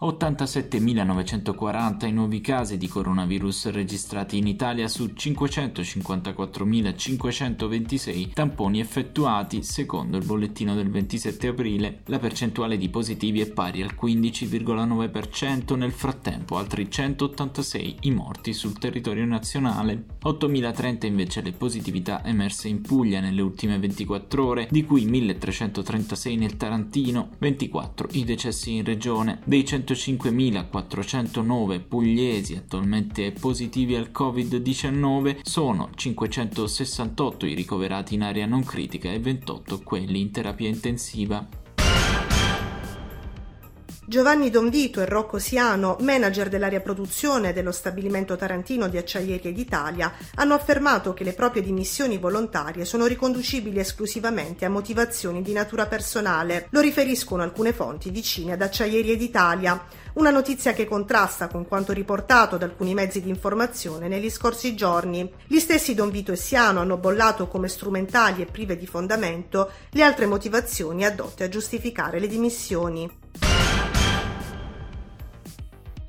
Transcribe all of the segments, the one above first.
87.940 i nuovi casi di coronavirus registrati in Italia su 554.526 tamponi effettuati secondo il bollettino del 27 aprile. La percentuale di positivi è pari al 15,9%, nel frattempo altri 186 i morti sul territorio nazionale. 8.030 invece le positività emerse in Puglia nelle ultime 24 ore, di cui 1.336 nel Tarantino, 24 i decessi in regione. Dei 100 105.409 pugliesi attualmente positivi al Covid-19, sono 568 i ricoverati in area non critica e 28 quelli in terapia intensiva. Giovanni Donvito e Rocco Siano, manager dell'area produzione dello stabilimento tarantino di Acciaierie d'Italia, hanno affermato che le proprie dimissioni volontarie sono riconducibili esclusivamente a motivazioni di natura personale. Lo riferiscono alcune fonti vicine ad Acciaierie d'Italia. Una notizia che contrasta con quanto riportato da alcuni mezzi di informazione negli scorsi giorni. Gli stessi Don Vito e Siano hanno bollato come strumentali e prive di fondamento le altre motivazioni addotte a giustificare le dimissioni.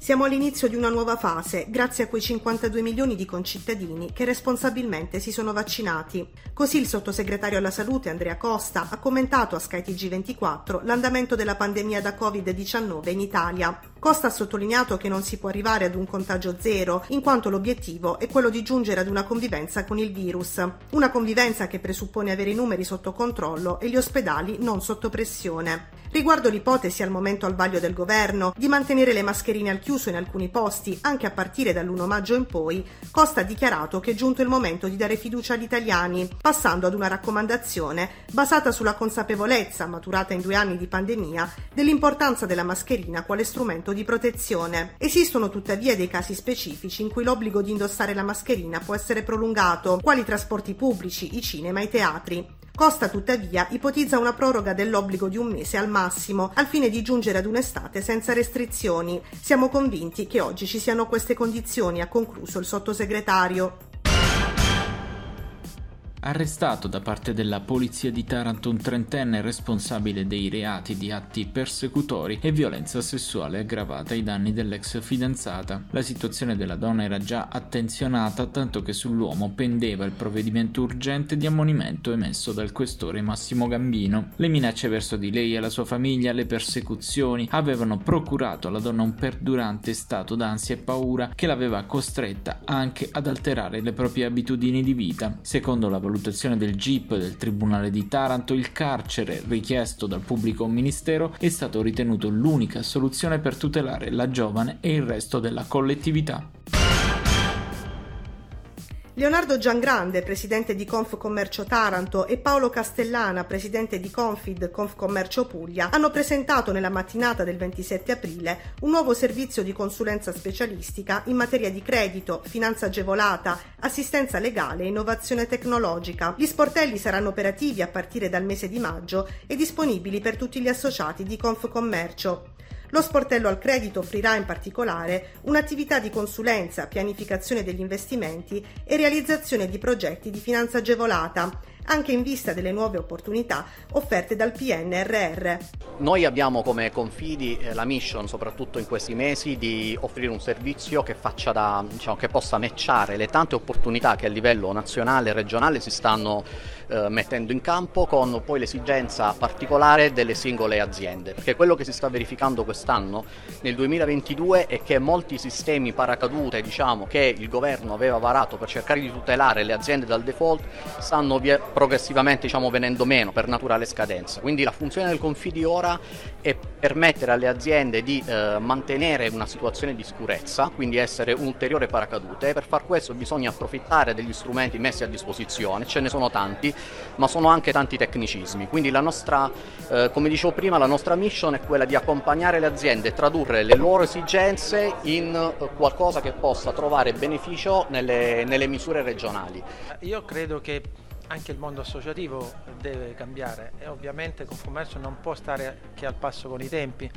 Siamo all'inizio di una nuova fase, grazie a quei 52 milioni di concittadini che responsabilmente si sono vaccinati. Così il sottosegretario alla salute Andrea Costa ha commentato a skytg 24 l'andamento della pandemia da Covid-19 in Italia. Costa ha sottolineato che non si può arrivare ad un contagio zero, in quanto l'obiettivo è quello di giungere ad una convivenza con il virus. Una convivenza che presuppone avere i numeri sotto controllo e gli ospedali non sotto pressione. Riguardo l'ipotesi al momento al vaglio del governo di mantenere le mascherine al chiuso in alcuni posti, anche a partire dall'1 maggio in poi, Costa ha dichiarato che è giunto il momento di dare fiducia agli italiani, passando ad una raccomandazione basata sulla consapevolezza, maturata in due anni di pandemia, dell'importanza della mascherina quale strumento di protezione. Esistono tuttavia dei casi specifici in cui l'obbligo di indossare la mascherina può essere prolungato, quali i trasporti pubblici, i cinema i teatri. Costa tuttavia ipotizza una proroga dell'obbligo di un mese al massimo, al fine di giungere ad un'estate senza restrizioni. Siamo convinti che oggi ci siano queste condizioni, ha concluso il sottosegretario. Arrestato da parte della polizia di Taranto un trentenne responsabile dei reati di atti persecutori e violenza sessuale aggravata ai danni dell'ex fidanzata. La situazione della donna era già attenzionata tanto che sull'uomo pendeva il provvedimento urgente di ammonimento emesso dal questore Massimo Gambino. Le minacce verso di lei e la sua famiglia, le persecuzioni avevano procurato alla donna un perdurante stato d'ansia e paura che l'aveva costretta anche ad alterare le proprie abitudini di vita. Secondo la valutazione del GIP del Tribunale di Taranto, il carcere richiesto dal pubblico ministero è stato ritenuto l'unica soluzione per tutelare la giovane e il resto della collettività. Leonardo Giangrande, presidente di Confcommercio Taranto, e Paolo Castellana, presidente di Confid Confcommercio Puglia, hanno presentato nella mattinata del 27 aprile un nuovo servizio di consulenza specialistica in materia di credito, finanza agevolata, assistenza legale e innovazione tecnologica. Gli sportelli saranno operativi a partire dal mese di maggio e disponibili per tutti gli associati di Confcommercio. Lo sportello al credito offrirà in particolare un'attività di consulenza, pianificazione degli investimenti e realizzazione di progetti di finanza agevolata, anche in vista delle nuove opportunità offerte dal PNRR. Noi abbiamo come confidi eh, la mission, soprattutto in questi mesi, di offrire un servizio che, da, diciamo, che possa matchare le tante opportunità che a livello nazionale e regionale si stanno eh, mettendo in campo con poi l'esigenza particolare delle singole aziende, perché quello che si sta verificando quest'anno nel 2022 è che molti sistemi paracadute diciamo, che il governo aveva varato per cercare di tutelare le aziende dal default stanno via, progressivamente diciamo, venendo meno per naturale scadenza. Quindi la funzione del Confidi ora è permettere alle aziende di eh, mantenere una situazione di sicurezza, quindi essere un ulteriore paracadute. Per far questo bisogna approfittare degli strumenti messi a disposizione, ce ne sono tanti, ma sono anche tanti tecnicismi. Quindi la nostra, eh, come dicevo prima, la nostra mission è quella di accompagnare le aziende e tradurre le loro esigenze in eh, qualcosa che possa trovare beneficio nelle, nelle misure regionali. Io credo che anche il mondo associativo deve cambiare e ovviamente Confcommercio non può stare che al passo con i tempi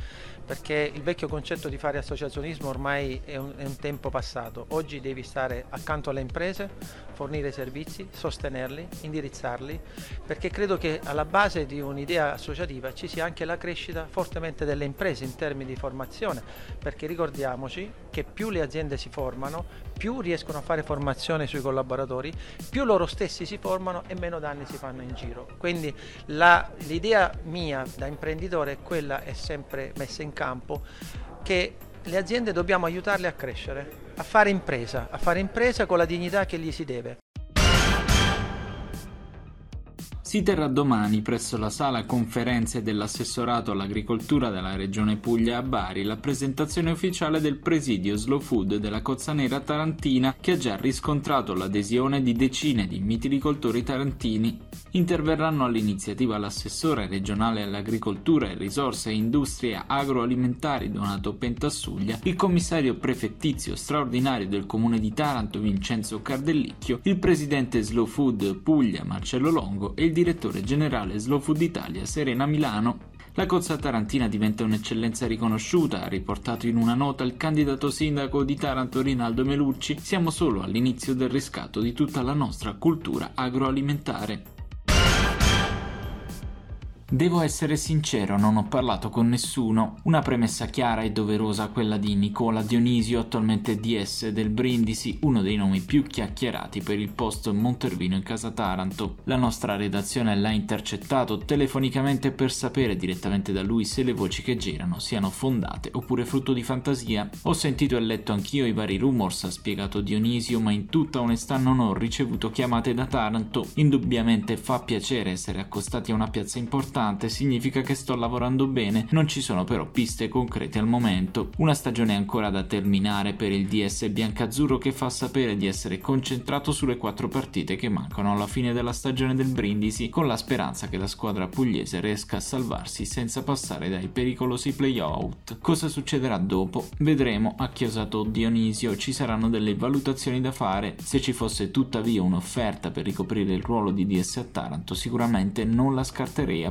perché il vecchio concetto di fare associazionismo ormai è un, è un tempo passato. Oggi devi stare accanto alle imprese, fornire servizi, sostenerli, indirizzarli, perché credo che alla base di un'idea associativa ci sia anche la crescita fortemente delle imprese in termini di formazione, perché ricordiamoci che più le aziende si formano, più riescono a fare formazione sui collaboratori, più loro stessi si formano e meno danni si fanno in giro. Quindi la, l'idea mia da imprenditore è quella, è sempre messa in campo, che le aziende dobbiamo aiutarle a crescere, a fare impresa, a fare impresa con la dignità che gli si deve. Si terrà domani presso la sala conferenze dell'assessorato all'agricoltura della regione Puglia a Bari la presentazione ufficiale del presidio Slow Food della Cozzanera Tarantina che ha già riscontrato l'adesione di decine di mitilicoltori tarantini. Interverranno all'iniziativa l'assessore regionale all'agricoltura e risorse e industrie agroalimentari Donato Pentassuglia, il commissario prefettizio straordinario del comune di Taranto Vincenzo Cardellicchio, il presidente Slow Food Puglia Marcello Longo e il direttore generale Slow Food Italia Serena Milano. La cozza tarantina diventa un'eccellenza riconosciuta, ha riportato in una nota il candidato sindaco di Taranto Rinaldo Melucci. Siamo solo all'inizio del riscatto di tutta la nostra cultura agroalimentare. Devo essere sincero, non ho parlato con nessuno. Una premessa chiara e doverosa quella di Nicola Dionisio, attualmente DS del Brindisi, uno dei nomi più chiacchierati per il posto Montervino in casa Taranto. La nostra redazione l'ha intercettato telefonicamente per sapere direttamente da lui se le voci che girano siano fondate oppure frutto di fantasia. Ho sentito e letto anch'io i vari rumors, ha spiegato Dionisio, ma in tutta onestà non ho ricevuto chiamate da Taranto. Indubbiamente fa piacere essere accostati a una piazza importante importante significa che sto lavorando bene, non ci sono però piste concrete al momento. Una stagione ancora da terminare per il DS biancazzurro che fa sapere di essere concentrato sulle quattro partite che mancano alla fine della stagione del Brindisi, con la speranza che la squadra pugliese riesca a salvarsi senza passare dai pericolosi playout. Cosa succederà dopo? Vedremo, ha chiosato Dionisio, ci saranno delle valutazioni da fare. Se ci fosse tuttavia un'offerta per ricoprire il ruolo di DS a Taranto, sicuramente non la scarterei a